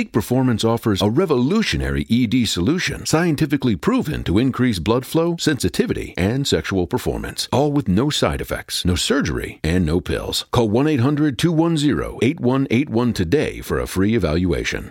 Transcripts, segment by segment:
Peak Performance offers a revolutionary ED solution scientifically proven to increase blood flow, sensitivity, and sexual performance, all with no side effects, no surgery, and no pills. Call 1 800 210 8181 today for a free evaluation.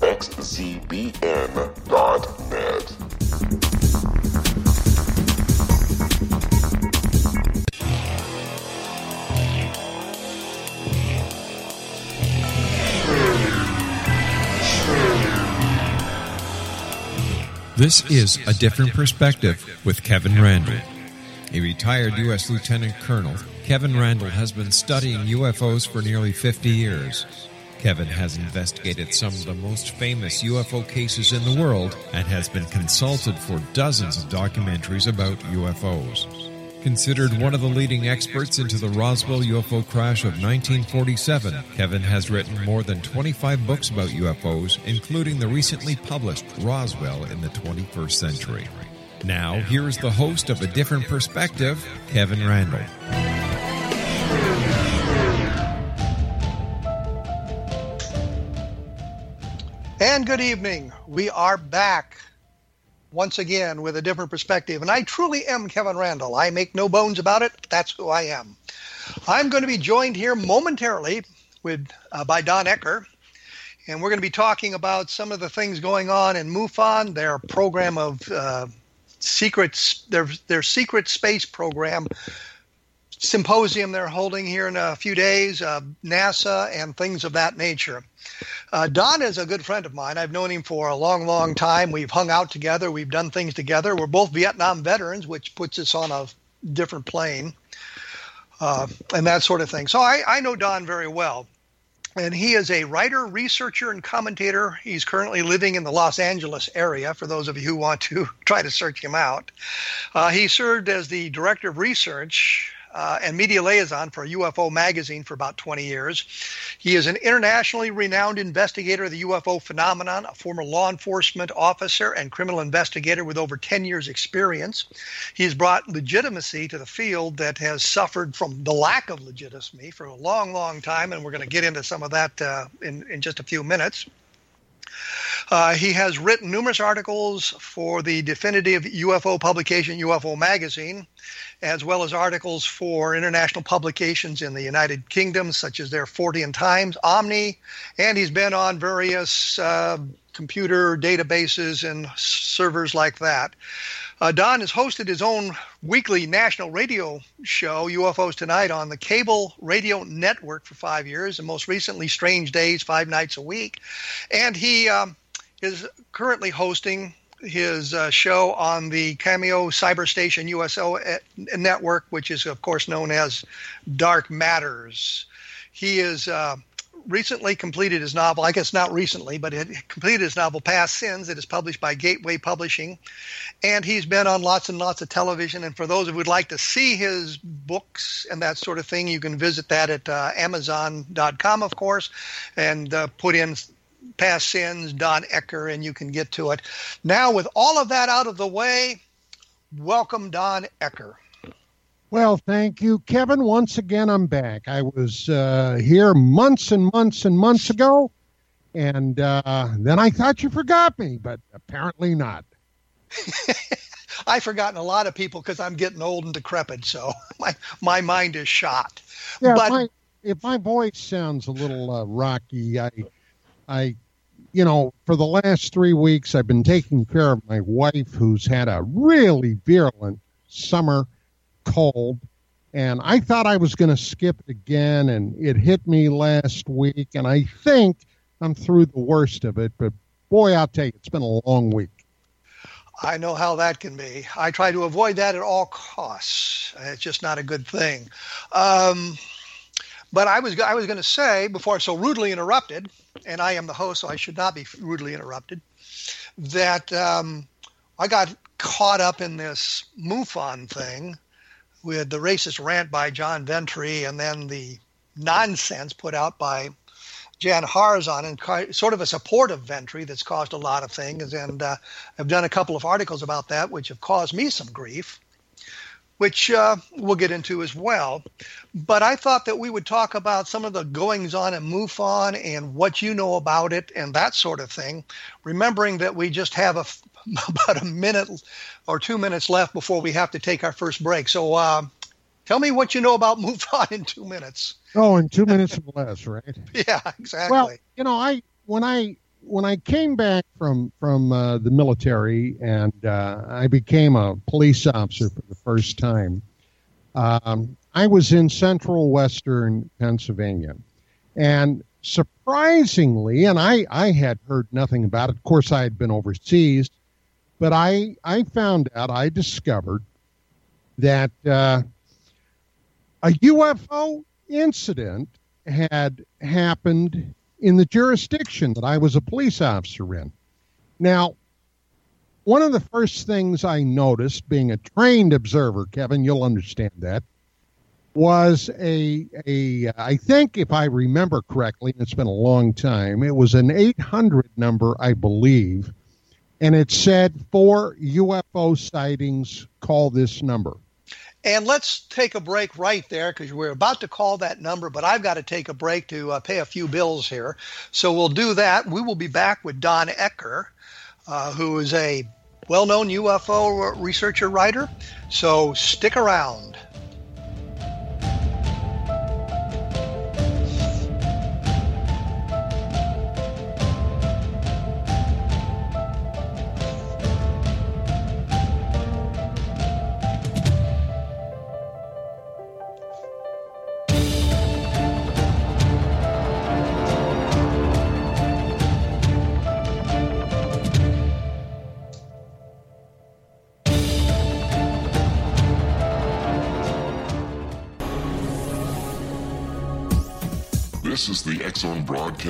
www.xzbn.net. This is A Different Perspective with Kevin Randle. A retired U.S. Lieutenant Colonel, Kevin Randle has been studying UFOs for nearly 50 years. Kevin has investigated some of the most famous UFO cases in the world and has been consulted for dozens of documentaries about UFOs. Considered one of the leading experts into the Roswell UFO crash of 1947, Kevin has written more than 25 books about UFOs, including the recently published Roswell in the 21st Century. Now, here is the host of A Different Perspective, Kevin Randle. And good evening. We are back once again with a different perspective. And I truly am Kevin Randle. I make no bones about it. That's who I am. I'm going to be joined here momentarily with uh, by Don Ecker, and we're going to be talking about some of the things going on in MUFON, their program of uh, secrets, their their secret space program symposium they're holding here in a few days, uh, NASA, and things of that nature. Uh, Don is a good friend of mine. I've known him for a long, long time. We've hung out together. We've done things together. We're both Vietnam veterans, which puts us on a different plane, uh, and that sort of thing. So I, I know Don very well. And he is a writer, researcher, and commentator. He's currently living in the Los Angeles area, for those of you who want to try to search him out. Uh, he served as the director of research uh, and media liaison for UFO magazine for about 20 years. He is an internationally renowned investigator of the UFO phenomenon, a former law enforcement officer and criminal investigator with over 10 years' experience. He has brought legitimacy to the field that has suffered from the lack of legitimacy for a long, long time, and we're going to get into some of that uh, in, in just a few minutes. Uh, he has written numerous articles for the definitive UFO publication, UFO Magazine, as well as articles for international publications in the United Kingdom, such as their Fortean Times, Omni, and he's been on various uh, computer databases and servers like that. Uh, Don has hosted his own weekly national radio show, UFOs Tonight, on the cable radio network for five years, and most recently, Strange Daze, five nights a week. And he um, is currently hosting his uh, show on the Cameo Cyberstation USA uh, network, which is, of course, known as Dark Matters. He has Uh, recently completed his novel. I guess not recently, but it completed his novel Past Sins. It is published by Gateway Publishing, and he's been on lots and lots of television. And for those who would like to see his books and that sort of thing, you can visit that at uh, Amazon.com, of course, and uh, put in Past Sins, Don Ecker, and you can get to it. Now, with all of that out of the way, welcome Don Ecker. Well, thank you, Kevin. Once again, I'm back. I was uh, here months and months and months ago, and uh, then I thought you forgot me, but apparently not. I've forgotten a lot of people because I'm getting old and decrepit, so my my mind is shot. Yeah, but my, if my voice sounds a little uh, rocky, I, I, you know, for the last three weeks, I've been taking care of my wife, who's had a really virulent summer cold and I thought I was going to skip it again, and it hit me last week, and I think I'm through the worst of it. But boy, I'll tell you, it's been a long week. I know how that can be. I try to avoid that at all costs. It's just not a good thing. Um, But I was I was going to say before I so rudely interrupted, and I am the host, so I should not be rudely interrupted. That um, I got caught up in this MUFON thing with the racist rant by John Ventre, and then the nonsense put out by Jan Harzan, and sort of a support of Ventre that's caused a lot of things. And uh, I've done a couple of articles about that, which have caused me some grief which uh, we'll get into as well. But I thought that we would talk about some of the goings on at MUFON and what you know about it and that sort of thing, remembering that we just have a, about a minute or two minutes left before we have to take our first break. So uh, tell me what you know about MUFON in two minutes. Oh, in two minutes or less, right? Yeah, exactly. Well, you know, I when I when I came back from from uh, the military and uh, I became a police officer for the first time, um, I was in central western Pennsylvania, and surprisingly, and I I had heard nothing about it. Of course, I had been overseas, but I I found out I discovered that uh, a UFO incident had happened in the jurisdiction that I was a police officer in. Now, one of the first things I noticed, being a trained observer, Kevin, you'll understand that, was a a I think if I remember correctly, and it's been a long time, it was an 800 number, I believe, and it said for UFO sightings, call this number. And let's take a break right there because we're about to call that number, but I've got to take a break to uh, pay a few bills here. So we'll do that. We will be back with Don Ecker, uh, who is a well known UFO researcher writer. So stick around.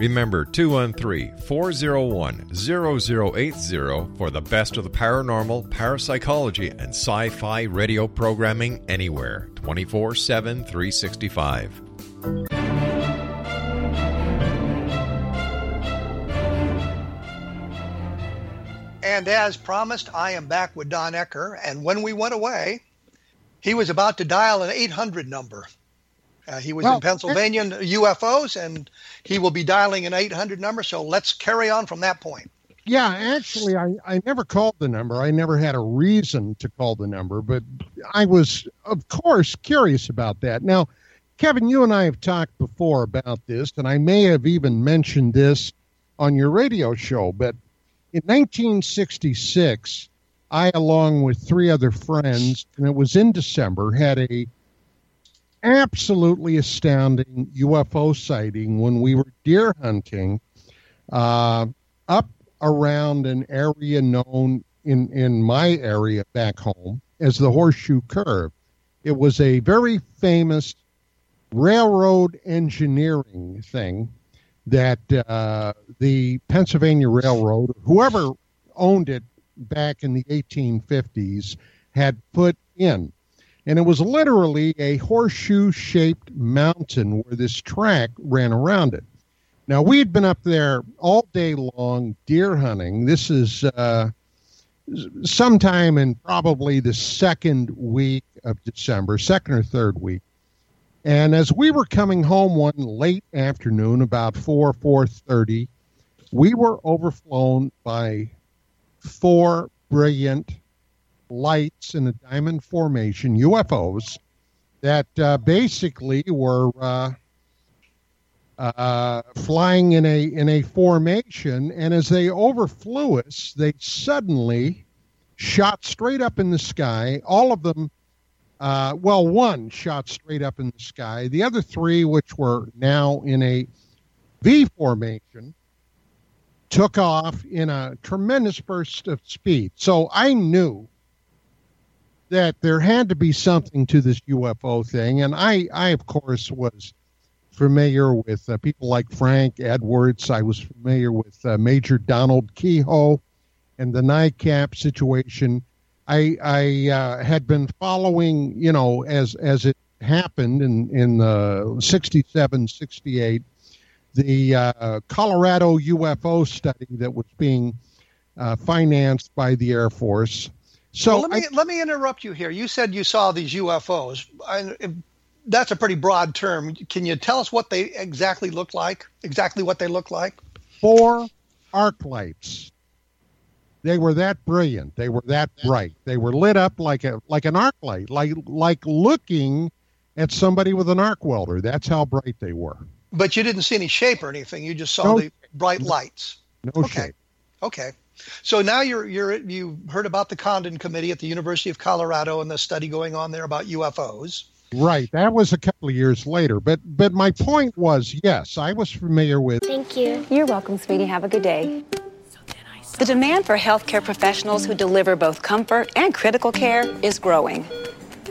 Remember 213 401 0080 for the best of the paranormal, parapsychology, and sci fi radio programming anywhere 24 7 365. And as promised, I am back with Don Ecker. And when we went away, he was about to dial an 800 number. Uh, he was Well, in Pennsylvania in UFOs, and he will be dialing an 800 number. So let's carry on from that point. Yeah, actually, I, I never called the number. I never had a reason to call the number, but I was, of course, curious about that. Now, Kevin, you and I have talked before about this, and I may have even mentioned this on your radio show, but in 1966, I, along with three other friends, and it was in December, had a absolutely astounding UFO sighting when we were deer hunting uh, up around an area known in, in my area back home as the Horseshoe Curve. It was a very famous railroad engineering thing that uh, the Pennsylvania Railroad, whoever owned it back in the 1850s, had put in. And it was literally a horseshoe shaped mountain where this track ran around it. Now, we had been up there all day long deer hunting. This is uh, sometime in probably the second week of December, second or third week. And as we were coming home one late afternoon, about four four thirty, we were overflown by four brilliant lights in a diamond formation UFOs that uh, basically were uh, uh, flying in a in a formation, and as they overflew us, they suddenly shot straight up in the sky. All of them uh, well, one shot straight up in the sky. The other three, which were now in a V formation, took off in a tremendous burst of speed. So I knew that there had to be something to this UFO thing. And I, I of course, was familiar with uh, people like Frank Edwards. I was familiar with uh, Major Donald Keyhoe and the NICAP situation. I I uh, had been following, you know, as as it happened in in the 67, 68, the uh, Colorado UFO study that was being uh, financed by the Air Force. So well, let me I, let me interrupt you here. You said you saw these UFOs. I, that's a pretty broad term. Can you tell us what they exactly look like? Exactly what they look like? Four arc lights they were that brilliant. They were that bright. They were lit up like a like an arc light, like like looking at somebody with an arc welder. That's how bright they were. But you didn't see any shape or anything. You just saw no, the bright lights. No okay. shape. Okay. So now you're you're you heard about the Condon Committee at the University of Colorado and the study going on there about UFOs. Right. That was a couple of years later. But but my point was, yes, I was familiar with Thank you. You're welcome, sweetie. Have a good day. The demand for healthcare professionals who deliver both comfort and critical care is growing.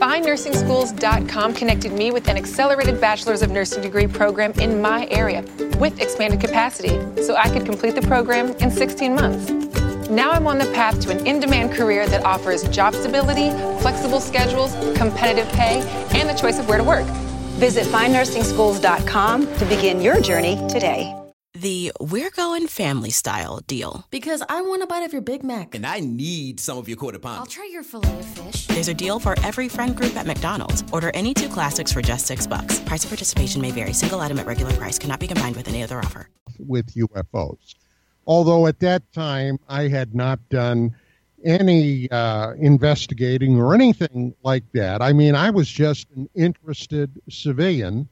FindNursingSchools.com connected me with an accelerated Bachelor's of Nursing degree program in my area with expanded capacity so I could complete the program in 16 months. Now I'm on the path to an in demand career that offers job stability, flexible schedules, competitive pay, and the choice of where to work. Visit FindNursingSchools.com to begin your journey today the We're Going Family Style deal. Because I want a bite of your Big Mac. And I need some of your quarter pound. I'll try your filet of fish. There's a deal for every friend group at McDonald's. Order any two classics for just six bucks. Price of participation may vary. Single item at regular price cannot be combined with any other offer. With UFOs. Although at that time I had not done any uh, investigating or anything like that. I mean, I was just an interested civilian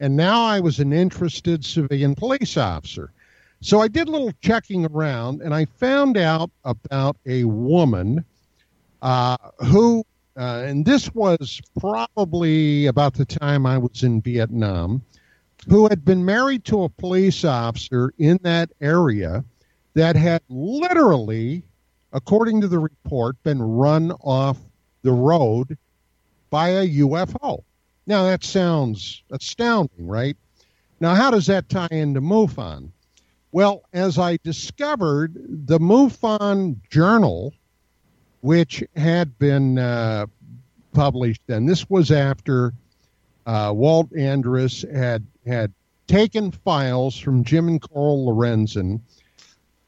and now I was an interested civilian police officer. So I did a little checking around and I found out about a woman uh, who, uh, and this was probably about the time I was in Vietnam, who had been married to a police officer in that area that had literally, according to the report, been run off the road by a UFO. Now, that sounds astounding, right? Now, how does that tie into MUFON? Well, as I discovered, the MUFON Journal, which had been uh, published then, this was after uh, Walt Andrus had had taken files from Jim and Coral Lorenzen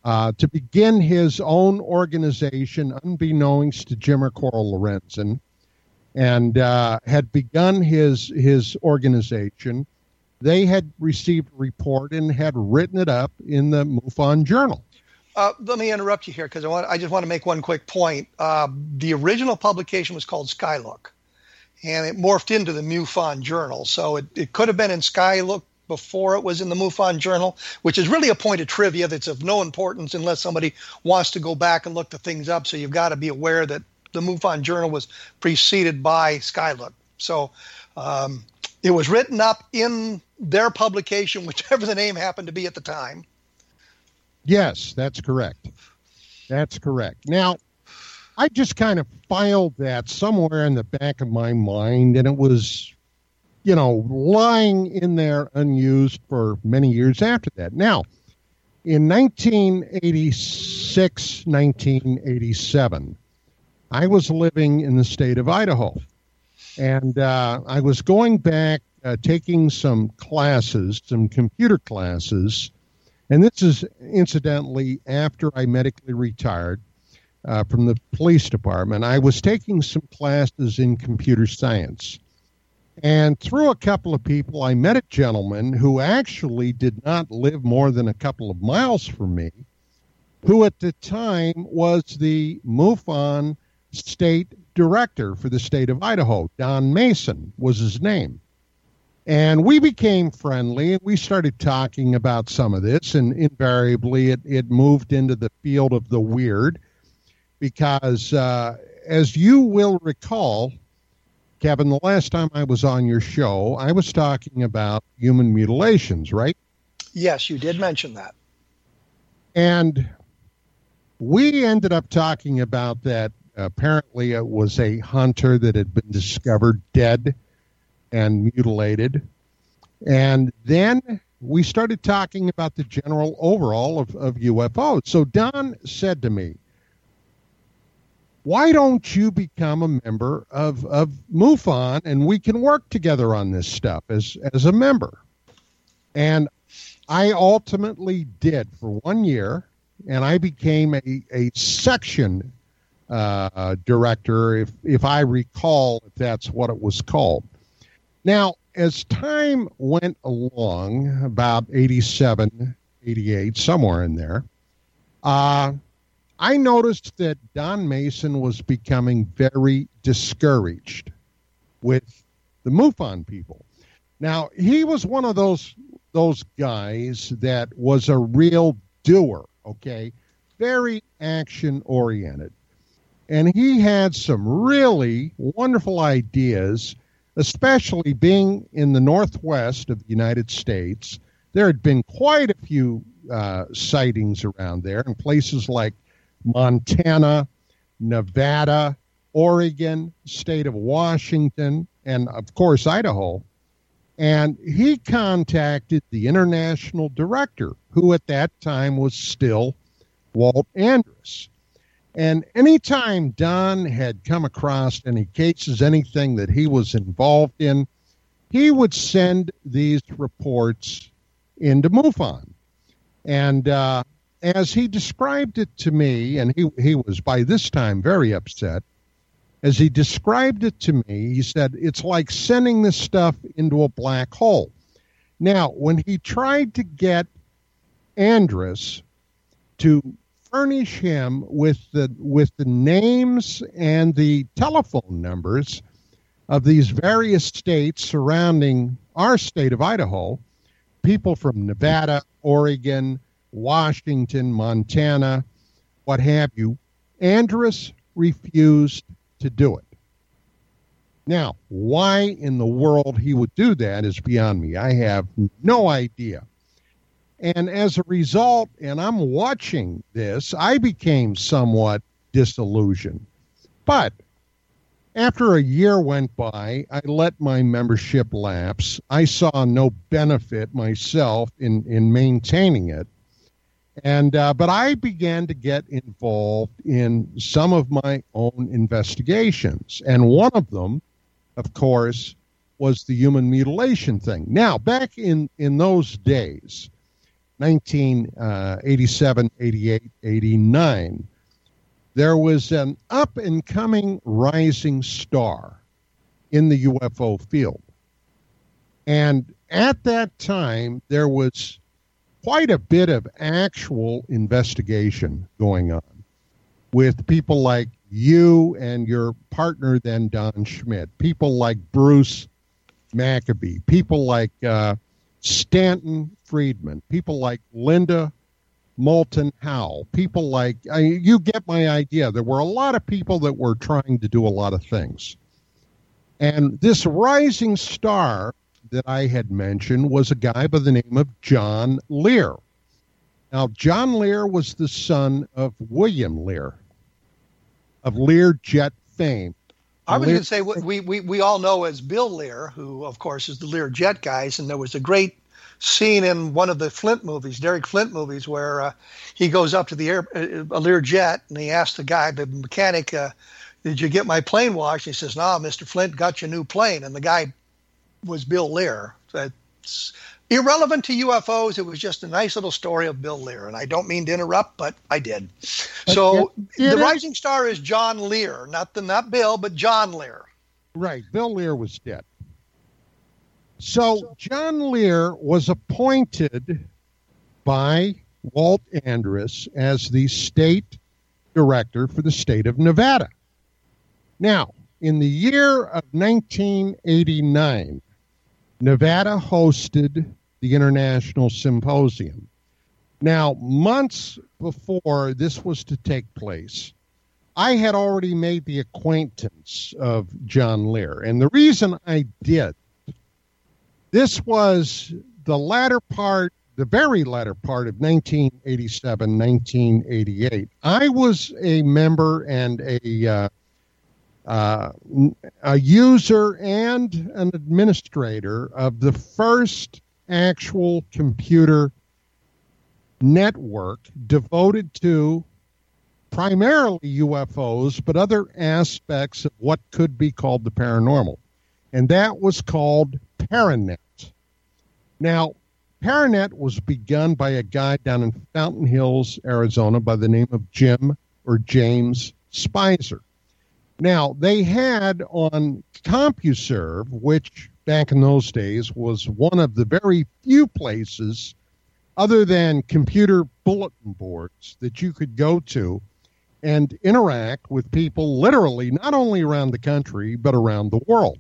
uh, to begin his own organization, unbeknownst to Jim or Coral Lorenzen and uh, had begun his his organization. They had received a report and had written it up in the MUFON Journal. Uh, let me interrupt you here because I want I just want to make one quick point. Uh, the original publication was called Skylook, and it morphed into the MUFON Journal. So it, it could have been in Skylook before it was in the MUFON Journal, which is really a point of trivia that's of no importance unless somebody wants to go back and look the things up. So you've got to be aware that the MUFON Journal was preceded by Skylook. So um, it was written up in their publication, whichever the name happened to be at the time. Yes, that's correct. That's correct. Now, I just kind of filed that somewhere in the back of my mind, and it was, you know, lying in there unused for many years after that. Now, in 1986, 1987, I was living in the state of Idaho, and uh, I was going back uh, taking some classes, some computer classes, and this is incidentally after I medically retired uh, from the police department. I was taking some classes in computer science. And through a couple of people, I met a gentleman who actually did not live more than a couple of miles from me, who at the time was the MUFON state director for the state of Idaho. Don Mason was his name. And we became friendly and we started talking about some of this, and invariably it, it moved into the field of the weird because, uh, as you will recall, Kevin, the last time I was on your show, I was talking about human mutilations, right? Yes, you did mention that. And we ended up talking about that. Apparently, it was a hunter that had been discovered dead and mutilated. And then we started talking about the general overall of, of UFOs. So Don said to me, why don't you become a member of, of MUFON and we can work together on this stuff as, as a member? And I ultimately did for one year, and I became a, a section uh, director, if, if I recall, if that's what it was called. Now, as time went along, about 87, 88, somewhere in there, uh, I noticed that Don Mason was becoming very discouraged with the MUFON people. Now, he was one of those those guys that was a real doer, okay? Very action oriented. And he had some really wonderful ideas, especially being in the northwest of the United States. There had been quite a few uh, sightings around there in places like Montana, Nevada, Oregon, state of Washington, and of course, Idaho. And he contacted the international director, who at that time was still Walt Andrus. And anytime Don had come across any cases, anything that he was involved in, he would send these reports into MUFON. And uh, as he described it to me, and he, he was by this time very upset, as he described it to me, he said, it's like sending this stuff into a black hole. Now, when he tried to get Andrus to furnish him with the with the names and the telephone numbers of these various states surrounding our state of Idaho, people from Nevada, Oregon, Washington, Montana, what have you. Andrus refused to do it. Now, why in the world he would do that is beyond me. I have no idea. And as a result, and I'm watching this, I became somewhat disillusioned. But after a year went by, I let my membership lapse. I saw no benefit myself in, in maintaining it. And uh, but I began to get involved in some of my own investigations, and one of them, of course, was the human mutilation thing. Now, back in in those days, 1987, uh, 88, 89, there was an up and coming rising star in the UFO field. And at that time, there was quite a bit of actual investigation going on with people like you and your partner then Don Schmidt, people like Bruce Maccabee, people like uh, Stanton Friedman, people like Linda Moulton Howe, people like I, you get my idea. There were a lot of people that were trying to do a lot of things. And this rising star that I had mentioned was a guy by the name of John Lear. Now, John Lear was the son of William Lear. of Learjet fame. I was going to say we, we we all know as Bill Lear, who of course is the Lear Jet guys, and there was a great scene in one of the Flint movies, Derek Flint movies, where uh, he goes up to the air uh, a Lear Jet and he asks the guy, the mechanic, uh, "Did you get my plane washed?" He says, "No, Mister Flint, got your new plane," and the guy was Bill Lear. That's irrelevant to UFOs. It was just a nice little story of Bill Lear, and I don't mean to interrupt, but I did. So yeah, the that- rising star is John Lear, not the not Bill, but John Lear. Right. Bill Lear was dead. So John Lear was appointed by Walt Andrus as the state director for the state of Nevada. Now, in the year of 1989, Nevada hosted the International Symposium. Now, months before this was to take place, I had already made the acquaintance of John Lear. And the reason I did, this was the latter part, the very latter part of 1987, 1988. I was a member and a, uh, uh, a user and an administrator of the first actual computer network devoted to primarily UFOs, but other aspects of what could be called the paranormal. And that was called Paranet. Now, Paranet was begun by a guy down in Fountain Hills, Arizona, by the name of Jim or James Speiser. Now, they had on CompuServe, which back in those days was one of the very few places other than computer bulletin boards that you could go to and interact with people literally not only around the country but around the world.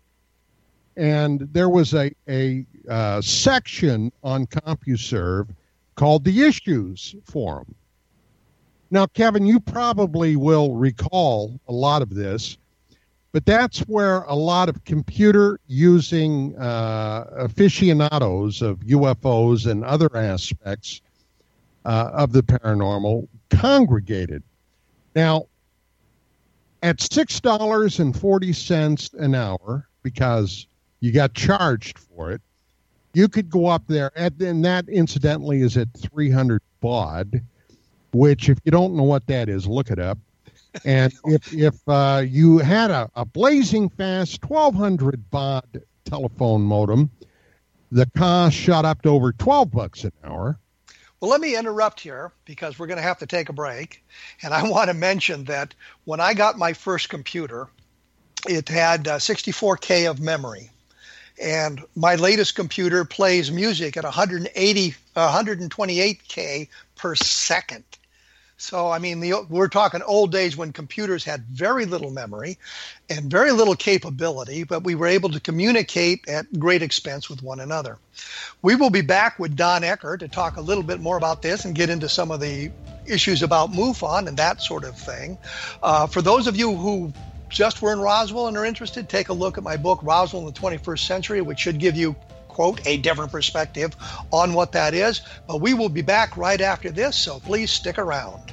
And there was a, a uh, section on CompuServe called the Issues Forum. Now, Kevin, you probably will recall a lot of this, but that's where a lot of computer using uh, aficionados of UFOs and other aspects uh, of the paranormal congregated. Now, at $6.40 an hour, because you got charged for it, you could go up there, at, and that incidentally is at 300 baud, which, if you don't know what that is, look it up. And if, if uh, you had a, a blazing fast 1200 baud telephone modem, the cost shot up to over 12 bucks an hour. Well, let me interrupt here because we're going to have to take a break. And I want to mention that when I got my first computer, it had uh, 64K of memory. And my latest computer plays music at 180, uh, 128K per second. So, I mean, the, we're talking old days when computers had very little memory and very little capability, but we were able to communicate at great expense with one another. We will be back with Don Ecker to talk a little bit more about this and get into some of the issues about MUFON and that sort of thing. Uh, for those of you who just were in Roswell and are interested, take a look at my book, Roswell in the 21st Century, which should give you quote, a different perspective on what that is. But we will be back right after this, so please stick around.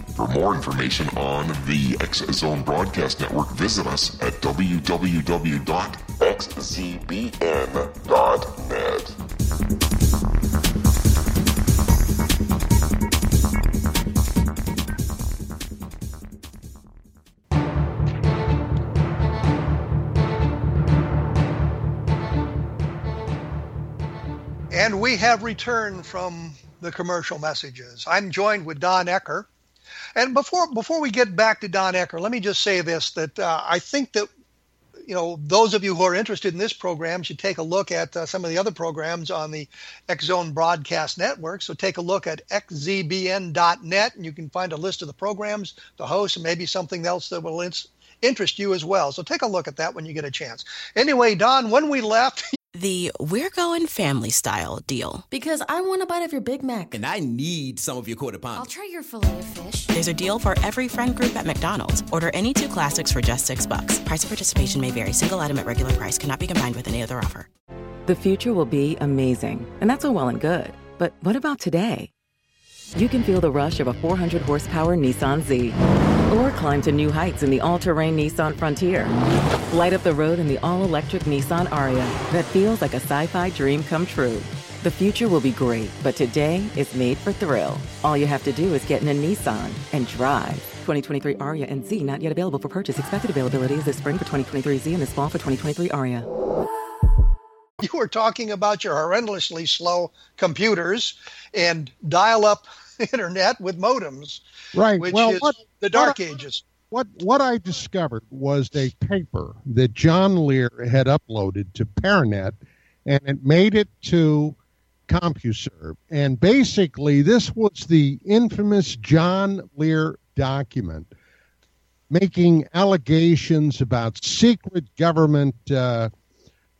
For more information on the X Zone Broadcast Network, visit us at www.xzbn.net. And we have returned from the commercial messages. I'm joined with Don Ecker. And before before we get back to Don Ecker, let me just say this: that uh, I think that you know, those of you who are interested in this program should take a look at uh, some of the other programs on the X Zone Broadcast Network. So take a look at xzbn.net, and you can find a list of the programs, the hosts, and maybe something else that will interest you as well. So take a look at that when you get a chance. Anyway, Don, when we left. The we're going family style deal. Because I want a bite of your Big Mac. And I need some of your quarter pound. I'll try your filet of fish. There's a deal for every friend group at McDonald's. Order any two classics for just six bucks. Price of participation may vary. Single item at regular price cannot be combined with any other offer. The future will be amazing, and that's all well and good. But what about today? You can feel the rush of a 400 horsepower Nissan Z. Or climb to new heights in the all terrain Nissan Frontier. Light up the road in the all electric Nissan Ariya that feels like a sci fi dream come true. The future will be great, but today is made for thrill. All you have to do is get in a Nissan and drive. 2023 Ariya and Z not yet available for purchase. Expected availability is this spring for 2023 Z and this fall for 2023 Ariya. You were talking about your horrendously slow computers and dial up internet with modems. Right. Which well, is what, the dark what, ages. What what I discovered was a paper that John Lear had uploaded to Paranet, and it made it to CompuServe. And basically, this was the infamous John Lear document making allegations about secret government uh,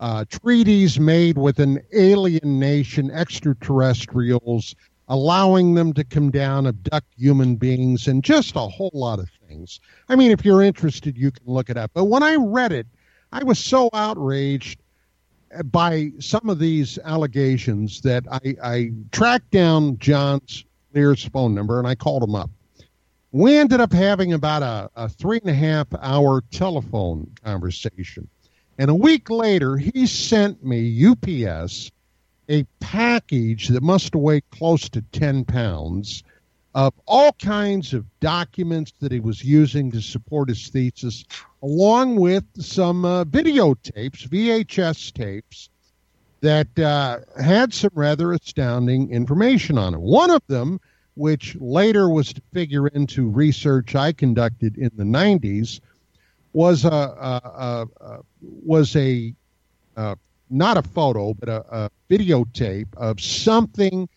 uh, treaties made with an alien nation, extraterrestrials, allowing them to come down, abduct human beings, and just a whole lot of things. I mean, if you're interested, you can look it up. But when I read it, I was so outraged by some of these allegations that I, I tracked down John's Lear's phone number and I called him up. We ended up having about a, a three and a half hour telephone conversation. And a week later, he sent me UPS a package that must have weighed close to 10 pounds of all kinds of documents that he was using to support his thesis, along with some uh, videotapes, VHS tapes, that uh, had some rather astounding information on it. One of them, which later was to figure into research I conducted in the 90s, was a, a, a, a was a not a photo, but a, a videotape of something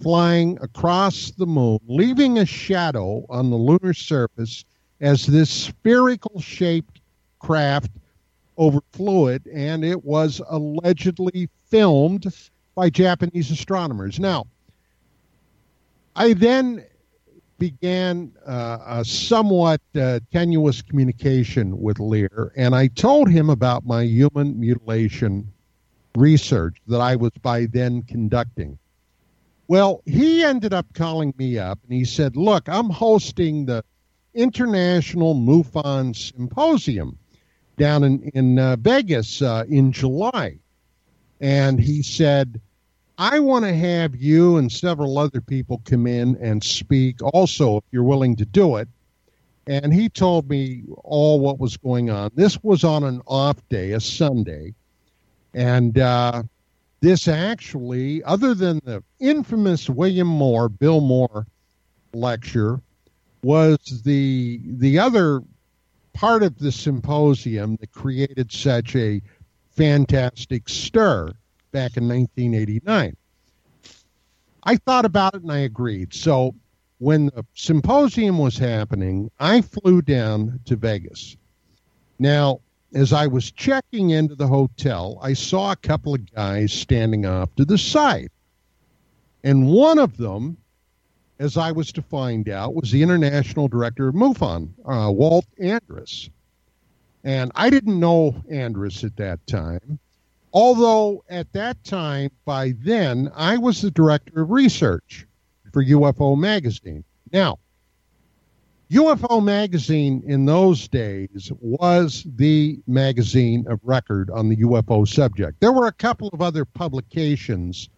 flying across the moon, leaving a shadow on the lunar surface as this spherical shaped craft overflew it, and it was allegedly filmed by Japanese astronomers. Now, I then began uh, a somewhat uh, tenuous communication with Lear, and I told him about my human mutilation research that I was by then conducting. Well, he ended up calling me up and he said, Look, I'm hosting the International MUFON Symposium down in, in uh, Vegas uh, in July. And he said, I want to have you and several other people come in and speak also, if you're willing to do it. And he told me all what was going on. This was on an off day, a Sunday. And uh, this actually, other than the infamous William Moore, Bill Moore lecture, was the the other part of the symposium that created such a fantastic stir back in 1989. I thought about it and I agreed. So when the symposium was happening, I flew down to Vegas. Now, as I was checking into the hotel, I saw a couple of guys standing off to the side. And one of them, as I was to find out, was the international director of MUFON, uh, Walt Andrus. And I didn't know Andrus at that time, although at that time, by then, I was the director of research for UFO Magazine. Now, UFO Magazine in those days was the magazine of record on the UFO subject. There were a couple of other publications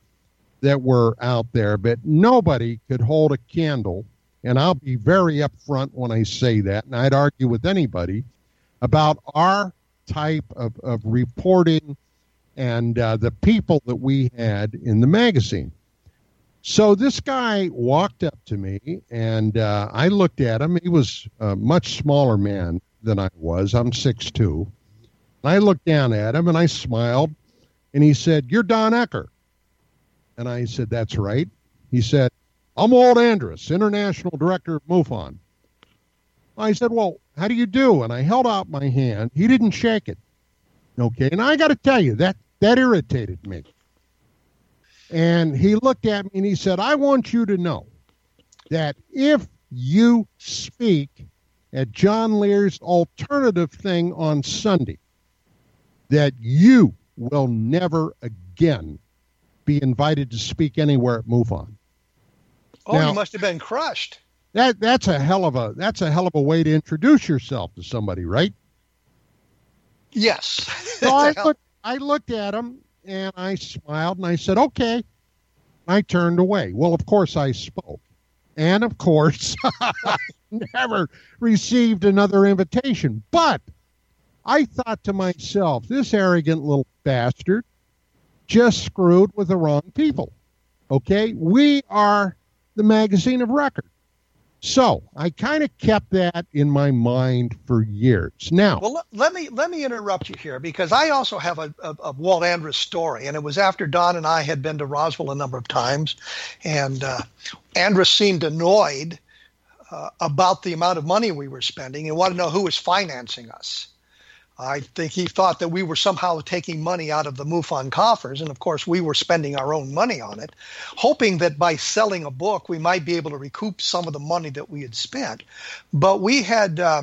that were out there, but nobody could hold a candle. And I'll be very upfront when I say that, and I'd argue with anybody about our type of, of reporting and uh, the people that we had in the magazine. So this guy walked up to me, and uh, I looked at him. He was a much smaller man than I was. I'm six two, I looked down at him and I smiled, and he said, You're Don Ecker. And I said, That's right. He said, I'm Walt Andrus, International Director of MUFON. I said, Well, how do you do? And I held out my hand. He didn't shake it. Okay. And I got to tell you, that, that irritated me. And he looked at me and he said, I want you to know that if you speak at John Lear's alternative thing on Sunday, that you will never again be invited to speak anywhere at MUFON. Oh, now, you must have been crushed. That that's a hell of a that's a hell of a way to introduce yourself to somebody, right? Yes. so I looked I looked at him and I smiled and I said, "Okay." I turned away. Well, of course I spoke. And of course, I never received another invitation. But I thought to myself, this arrogant little bastard just screwed with the wrong people. Okay? We are the magazine of record. So I kind of kept that in my mind for years. Now, well, let, me let me interrupt you here because I also have a, a, a, Walt Andrus story, and it was after Don and I had been to Roswell a number of times, and uh, Andrus seemed annoyed uh, about the amount of money we were spending and wanted to know who was financing us. I think he thought that we were somehow taking money out of the MUFON coffers, and of course, we were spending our own money on it, hoping that by selling a book, we might be able to recoup some of the money that we had spent. But we had uh,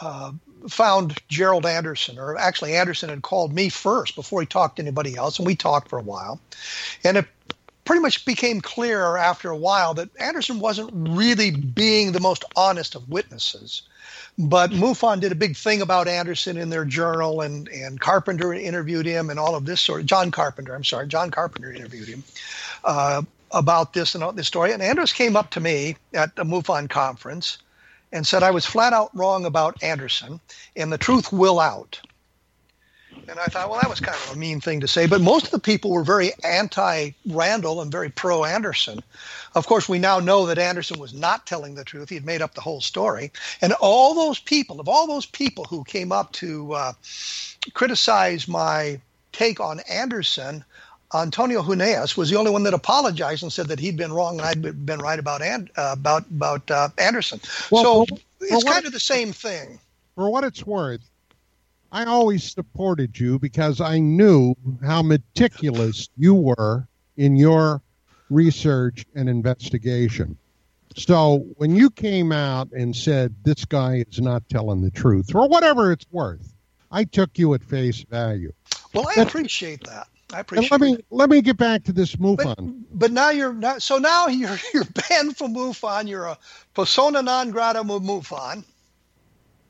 uh, found Gerald Anderson, or actually, Anderson had called me first before he talked to anybody else, and we talked for a while. And it pretty much became clear after a while that Anderson wasn't really being the most honest of witnesses. But MUFON did a big thing about Anderson in their journal, and, and Carpenter interviewed him, and all of this sort. Of, John Carpenter, I'm sorry, John Carpenter interviewed him uh, about this and this story. And Andrus came up to me at the MUFON conference and said I was flat out wrong about Anderson, and the truth will out. And I thought, well, that was kind of a mean thing to say. But most of the people were very anti Randle and very pro Anderson. Of course, we now know that Anderson was not telling the truth. He had made up the whole story. And all those people, of all those people who came up to uh, criticize my take on Anderson, Antonio Huneeus was the only one that apologized and said that he'd been wrong and I'd been right about and, uh, about about uh, Anderson. Well, so for it's kind of the same thing. For what it's worth, I always supported you because I knew how meticulous you were in your research and investigation. So when you came out and said this guy is not telling the truth, or whatever it's worth, I took you at face value. Well, I appreciate that. I appreciate. let me let me get back to this MUFON. But, but now you're not. So now you're you're banned from MUFON. You're a persona non grata MUFON.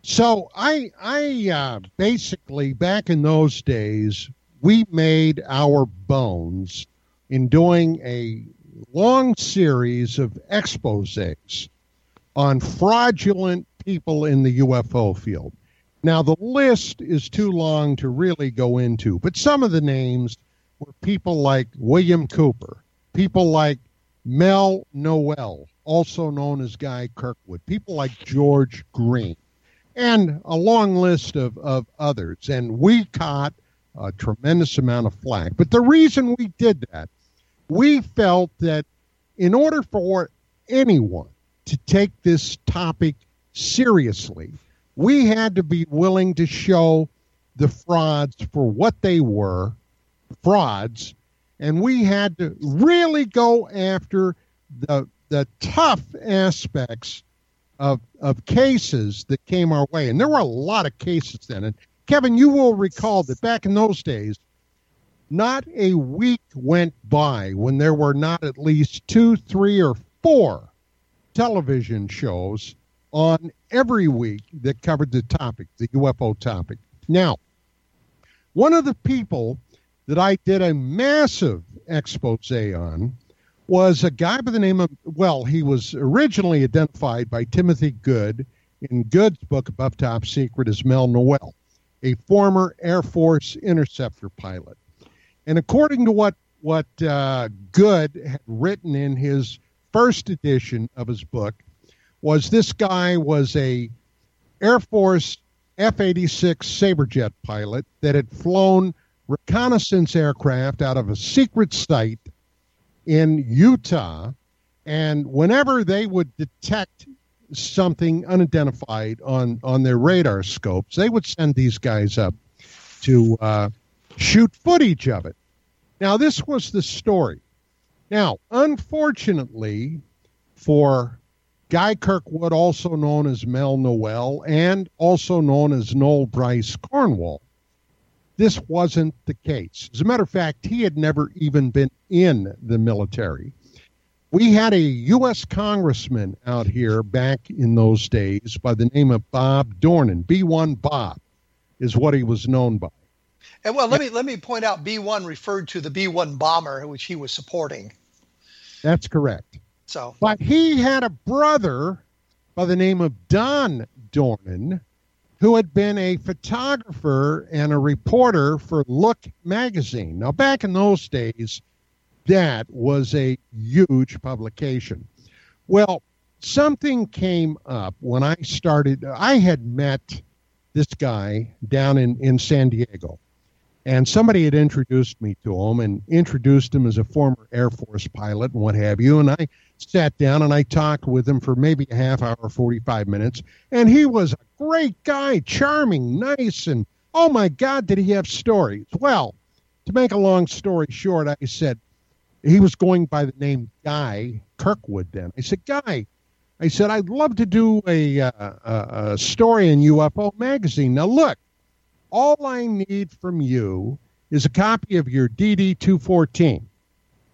So I I uh, basically back in those days we made our bones in doing a long series of exposés on fraudulent people in the UFO field. Now the list is too long to really go into, but some of the names were people like William Cooper, people like Mel Noel, also known as Guy Kirkwood, people like George Green and a long list of, of others. And we caught a tremendous amount of flack. But the reason we did that, we felt that in order for anyone to take this topic seriously, we had to be willing to show the frauds for what they were frauds and we had to really go after the the tough aspects of of cases that came our way, and there were a lot of cases then. And Kevin, you will recall that back in those days, not a week went by when there were not at least two, three, or four television shows on every week that covered the topic, the UFO topic. Now, one of the people that I did a massive expose on was a guy by the name of, well, he was originally identified by Timothy Good in Good's book, Above Top Secret, as Mel Noel, a former Air Force interceptor pilot. And according to what, what uh, Good had written in his first edition of his book, was this guy was a Air Force F 86 Sabrejet pilot that had flown reconnaissance aircraft out of a secret site in Utah. And whenever they would detect something unidentified on, on their radar scopes, they would send these guys up to uh, shoot footage of it. Now, this was the story. Now, unfortunately for Guy Kirkwood, also known as Mel Noel, and also known as Noel Bryce Cornwall, this wasn't the case. As a matter of fact, he had never even been in the military. We had a U.S. congressman out here back in those days by the name of Bob Dornan. B1 Bob is what he was known by. And well, let me let me point out B1 referred to the B1 bomber which he was supporting. That's correct. So, but he had a brother by the name of Don Dornan, who had been a photographer and a reporter for Look magazine. Now, back in those days, that was a huge publication. Well, something came up when I started. I had met this guy down in, in San Diego. And somebody had introduced me to him and introduced him as a former Air Force pilot and what have you. And I sat down and I talked with him for maybe a half hour, 45 minutes. And he was a great guy, charming, nice, and oh my God, did he have stories? Well, to make a long story short, I said, he was going by the name Guy Kirkwood then. I said, Guy, I said, I'd love to do a, uh, a, story in UFO magazine. Now, look, all I need from you is a copy of your DD 214.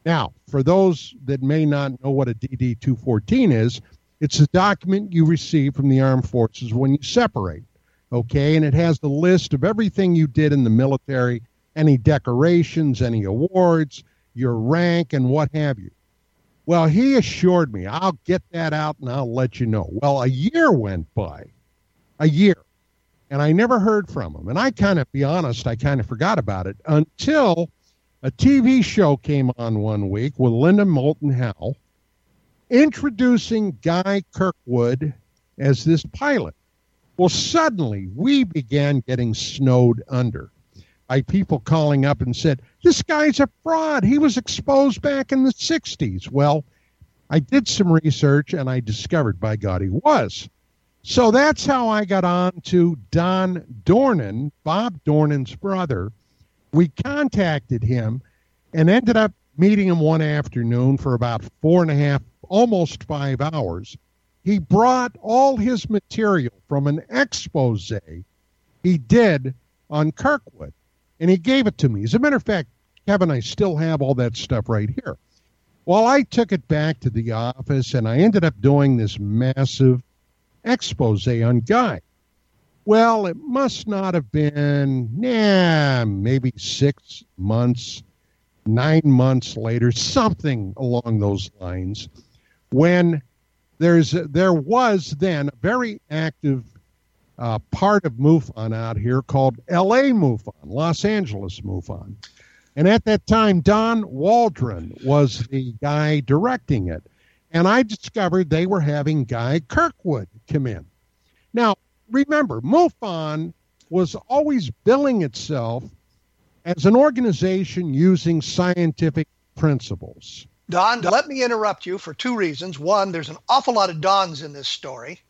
Now, for those that may not know what a DD 214 is, it's a document you receive from the armed forces when you separate. Okay, and it has the list of everything you did in the military, any decorations, any awards, your rank, and what have you. Well, he assured me, I'll get that out and I'll let you know. Well, a year went by, a year and I never heard from him. And I kind of, be honest, I kind of forgot about it until a TV show came on one week with Linda Moulton Howe introducing Guy Kirkwood as this pilot. Well, suddenly we began getting snowed under by people calling up and said, This guy's a fraud. He was exposed back in the 60s. Well, I did some research and I discovered, by God, he was. So that's how I got on to Don Dornan, Bob Dornan's brother. We contacted him and ended up meeting him one afternoon for about four and a half, almost five hours. He brought all his material from an expose he did on Kirkwood, and he gave it to me. As a matter of fact, Kevin, I still have all that stuff right here. Well, I took it back to the office, and I ended up doing this massive expose on Guy. Well, it must not have been, nah, maybe six months, nine months later, something along those lines, when there's there was then a very active uh, part of MUFON out here called L.A. MUFON, Los Angeles MUFON. And at that time, Don Waldron was the guy directing it. And I discovered they were having Guy Kirkwood come in. Now, remember, MUFON was always billing itself as an organization using scientific principles. Don, let me interrupt you for two reasons. One, there's an awful lot of Dons in this story.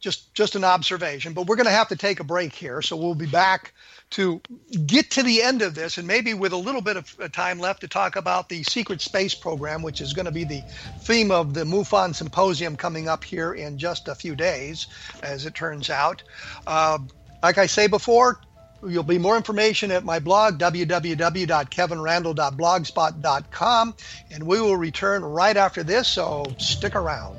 Just just an observation, but we're going to have to take a break here, so we'll be back to get to the end of this and maybe with a little bit of uh, time left to talk about the secret space program, which is going to be the theme of the MUFON symposium coming up here in just a few days, as it turns out. Uh, like I say before, You'll be more information at my blog, www.kevinrandle.blogspot.com, and we will return right after this, so stick around.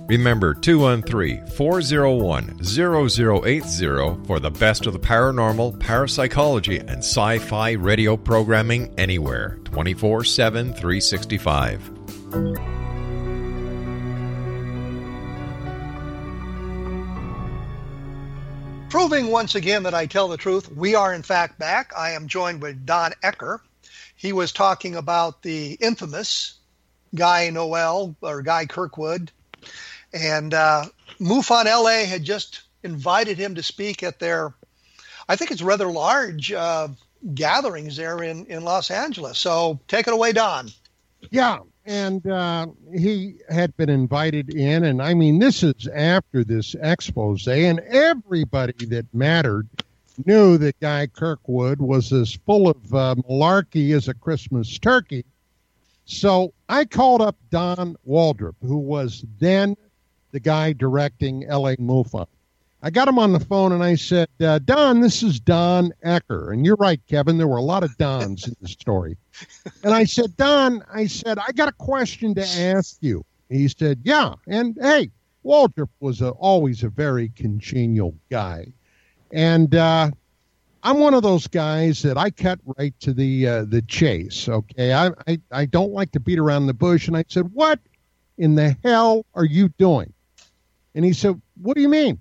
Remember 213 401 0080 for the best of the paranormal, parapsychology, and sci fi radio programming anywhere 24 7 365. Proving once again that I tell the truth, we are in fact back. I am joined with Don Ecker. He was talking about the infamous Guy Noel or Guy Kirkwood. And uh, MUFON LA had just invited him to speak at their, I think it's rather large uh, gatherings there in, in Los Angeles. So take it away, Don. Yeah, and uh, he had been invited in, and I mean, this is after this expose, and everybody that mattered knew that Guy Kirkwood was as full of uh, malarkey as a Christmas turkey. So I called up Don Waldrop, who was then the guy directing LA MUFON. I got him on the phone and I said, uh, Don, this is Don Ecker. And you're right, Kevin, there were a lot of Dons in the story. And I said, Don, I said, I got a question to ask you. He said, Yeah. And hey, Waldrop was a, always a very congenial guy. And uh, I'm one of those guys that I cut right to the uh, the chase. Okay, I, I I don't like to beat around the bush. And I said, "What in the hell are you doing?" And he said, "What do you mean?"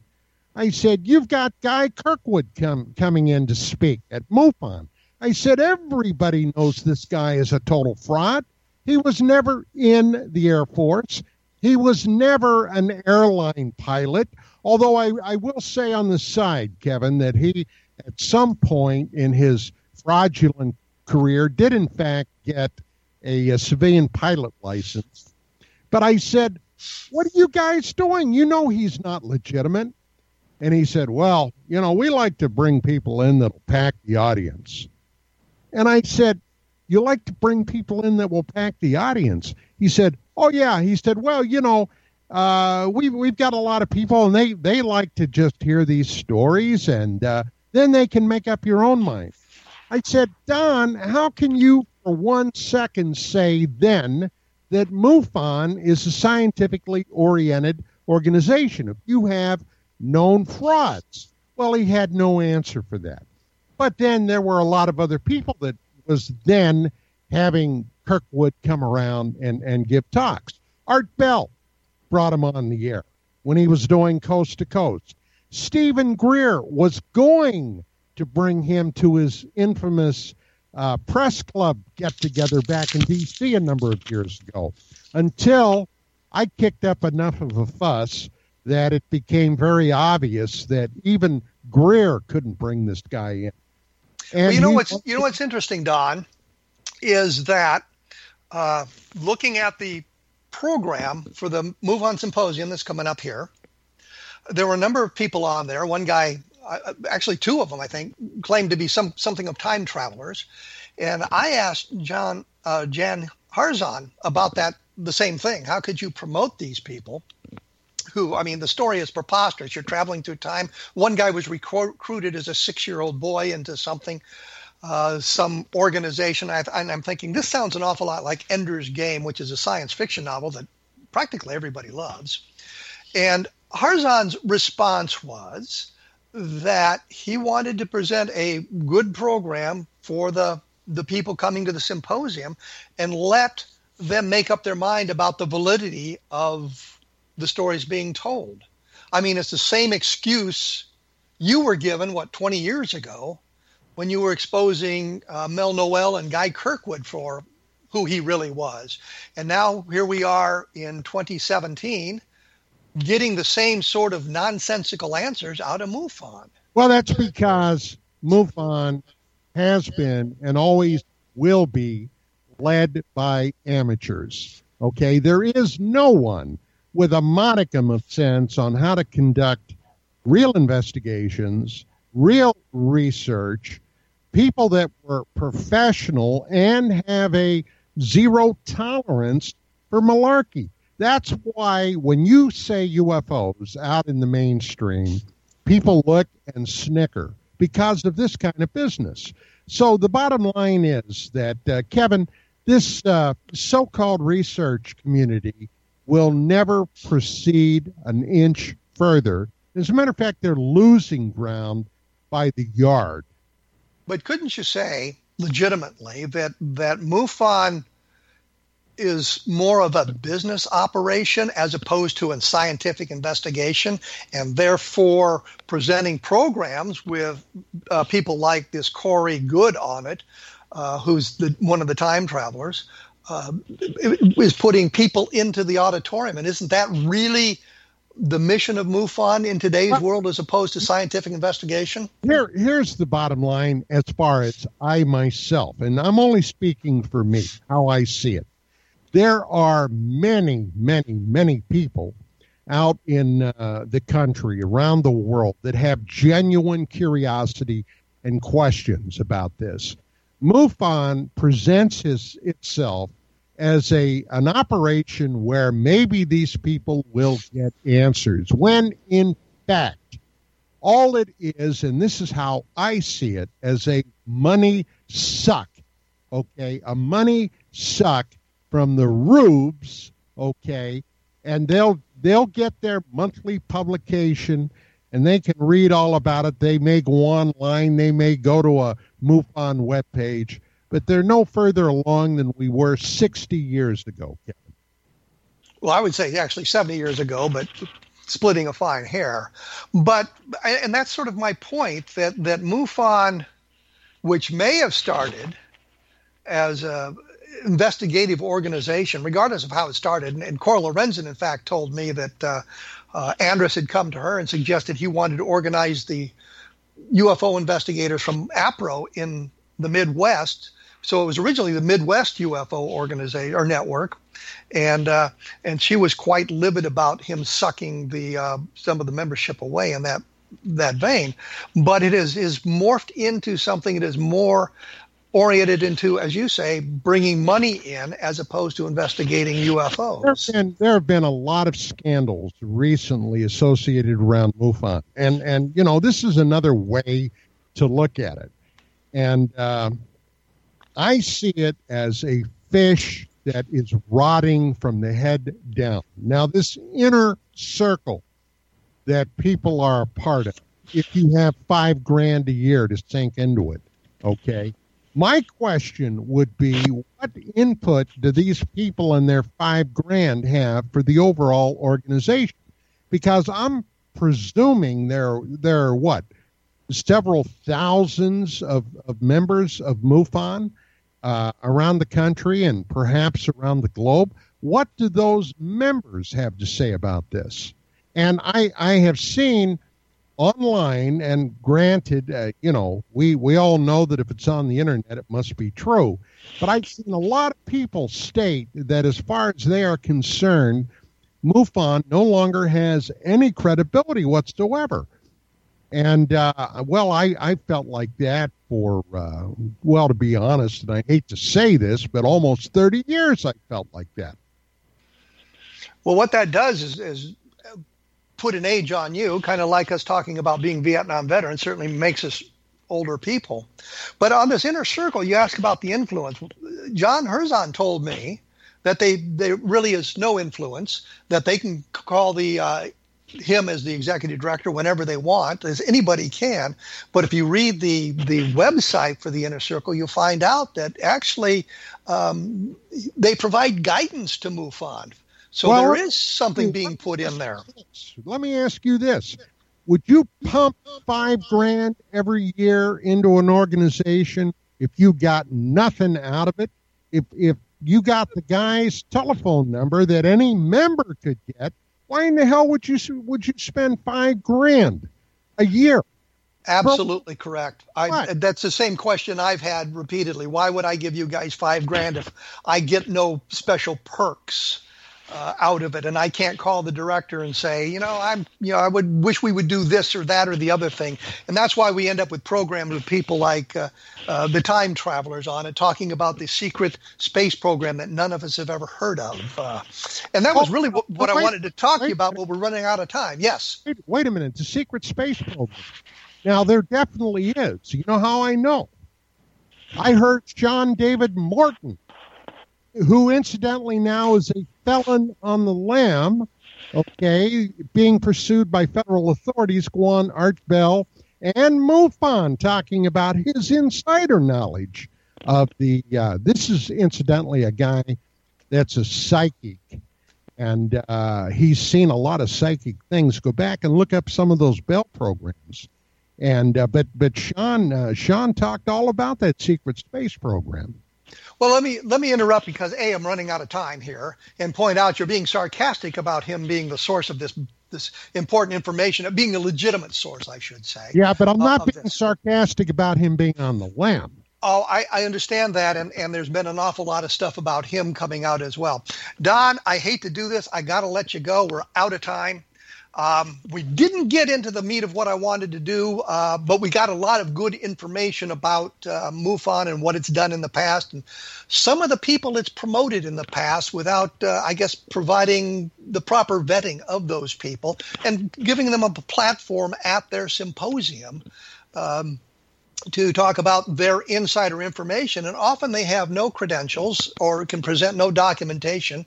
I said, You've got Guy Kirkwood coming in to speak at MUFON. I said, Everybody knows this guy is a total fraud. He was never in the Air Force. He was never an airline pilot. Although I, I will say on the side, Kevin, that he, at some point in his fraudulent career, did in fact get a, a civilian pilot license. But I said, What are you guys doing? You know he's not legitimate. And he said, Well, you know, we like to bring people in that'll pack the audience. And I said, You like to bring people in that will pack the audience? He said, Oh, yeah. He said, Well, you know, uh, we, we've got a lot of people and they, they like to just hear these stories and uh, then they can make up your own mind. I said, Don, how can you for one second say then that MUFON is a scientifically oriented organization? If you have known frauds. Well, he had no answer for that. But then there were a lot of other people that was then having Kirkwood come around and, and give talks. Art Bell brought him on the air when he was doing Coast to Coast. Stephen Greer was going to bring him to his infamous uh, press club get together back in D.C. a number of years ago until I kicked up enough of a fuss that it became very obvious that even Greer couldn't bring this guy in. And well, you know what's you know what's interesting, Don, is that uh, looking at the program for the MUFON Symposium that's coming up here, there were a number of people on there. One guy, actually two of them, I think, claimed to be some something of time travelers, and I asked John uh, Jan Harzan about that the same thing. How could you promote these people? who, I mean, the story is preposterous. You're traveling through time. One guy was recruited as a six year old boy into something, uh, some organization. I, and I'm thinking, this sounds an awful lot like Ender's Game, which is a science fiction novel that practically everybody loves. And Harzan's response was that he wanted to present a good program for the, the people coming to the symposium and let them make up their mind about the validity of the stories being told. I mean, it's the same excuse you were given, what, 20 years ago when you were exposing uh, Mel Noel and Guy Kirkwood for who he really was. And now here we are in 2017 getting the same sort of nonsensical answers out of MUFON. Well, that's because MUFON has been and always will be led by amateurs. Okay, there is no one with a modicum of sense on how to conduct real investigations, real research, people that were professional and have a zero tolerance for malarkey. That's why when you say UFOs out in the mainstream, people look and snicker because of this kind of business. So the bottom line is that, uh, Kevin, this uh, so called research community will never proceed an inch further. As a matter of fact, they're losing ground by the yard. But couldn't you say legitimately that that MUFON is more of a business operation as opposed to a scientific investigation, and therefore presenting programs with uh, people like this Corey Goode on it, uh, who's the, one of the time travelers, uh, is putting people into the auditorium. And isn't that really the mission of MUFON in today's world as opposed to scientific investigation? Here, here's the bottom line as far as I myself, and I'm only speaking for me, how I see it there are many, many, many people out in uh, the country, around the world, that have genuine curiosity and questions about this. MUFON presents his, itself as a an operation where maybe these people will get answers, when in fact, all it is, and this is how I see it, as a money suck. Okay, a money suck from the rubes, okay, and they'll they'll get their monthly publication and they can read all about it. They may go online, they may go to a MUFON webpage, but they're no further along than we were 60 years ago, Kevin. Well, I would say actually 70 years ago, but splitting a fine hair. But and that's sort of my point that that MUFON, which may have started as a investigative organization, regardless of how it started. And, and Cora Lorenzen, in fact, told me that uh, uh, Andrus had come to her and suggested he wanted to organize the UFO investigators from APRO in the Midwest. So it was originally the Midwest UFO organization or network, and uh, and she was quite livid about him sucking the uh, some of the membership away in that that vein. But it is is morphed into something that is more oriented into, as you say, bringing money in as opposed to investigating UFOs. Been, there have been a lot of scandals recently associated around MUFON, and and you know this is another way to look at it, and uh, I see it as a fish that is rotting from the head down. Now, this inner circle that people are a part of, if you have five grand a year to sink into it, okay my question would be what input do these people and their five grand have for the overall organization? Because I'm presuming there there are what several thousands of, of members of MUFON uh, around the country and perhaps around the globe. What do those members have to say about this? And I, I have seen online and granted uh, you know we we all know that if it's on the internet it must be true. But i've seen a lot of people state that as far as they are concerned mufon no longer has any credibility whatsoever. And uh, well I, I felt like that for uh, well to be honest and i hate to say this but almost 30 years i felt like that. Well what that does is, is put an age on you, kind of like us talking about being Vietnam veterans, certainly makes us older people. But on this inner circle, you ask about the influence. John Harzan told me that they there really is no influence, that they can call the uh, him as the executive director whenever they want, as anybody can. But if you read the the website for the inner circle, you'll find out that actually um, they provide guidance to MUFON So well, there is something being put in there. Let me ask you this. Would you pump five grand every year into an organization if you got nothing out of it? If if you got the guy's telephone number that any member could get, why in the hell would you would you spend five grand a year? Absolutely correct. I, that's the same question I've had repeatedly. Why would I give you guys five grand if I get no special perks? Uh, out of it, and I can't call the director and say, you know, I'm, you know, I would wish we would do this or that or the other thing, and that's why we end up with programs with people like uh, uh, the time travelers on it, talking about the secret space program that none of us have ever heard of, uh, and that was really what, what I wanted to talk to you about. But we're running out of time. Yes. Wait, wait a minute. The secret space program. Now there definitely is. You know how I know? I heard Sean David Morton who incidentally now is a felon on the lam, okay, being pursued by federal authorities, Guan Art Bell and MUFON, talking about his insider knowledge of the. Uh, this is incidentally a guy that's a psychic, and uh, he's seen a lot of psychic things. Go back and look up some of those Bell programs. And uh, but but Sean uh, Sean talked all about that secret space program. Well, let me let me interrupt because a I'm running out of time here, and point out you're being sarcastic about him being the source of this this important information, uh, being a legitimate source, I should say. Yeah, but I'm uh, not being this. sarcastic about him being on the lam. Oh, I, I understand that, and, and there's been an awful lot of stuff about him coming out as well. Don, I hate to do this. I got to let you go. We're out of time. Um, we didn't get into the meat of what I wanted to do, uh, but we got a lot of good information about uh, MUFON and what it's done in the past, and some of the people it's promoted in the past without, uh, I guess, providing the proper vetting of those people and giving them a platform at their symposium. Um, to talk about their insider information, and often they have no credentials or can present no documentation.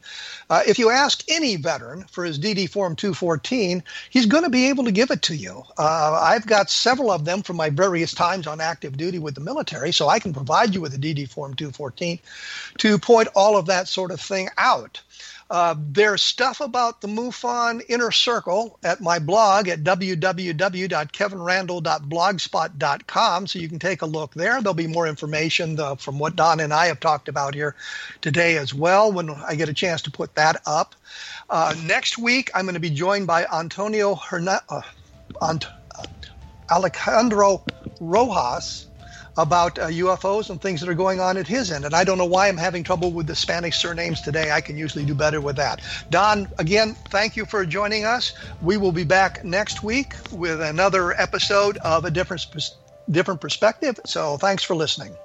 Uh, if you ask any veteran for his DD Form 214, he's going to be able to give it to you. Uh, I've got several of them from my various times on active duty with the military, so I can provide you with a DD Form 214 to point all of that sort of thing out. Uh, there's stuff about the MUFON Inner Circle at my blog at www.kevinrandle.blogspot.com. so you can take a look there. There'll be more information uh, from what Don and I have talked about here today as well when I get a chance to put that up. Uh, next week, I'm going to be joined by Antonio Herna- uh, Ant- Alejandro Rojas about uh, UFOs and things that are going on at his end. And I don't know why I'm having trouble with the Spanish surnames today. I can usually do better with that. Don, again, thank you for joining us. We will be back next week with another episode of a different different perspective. So thanks for listening.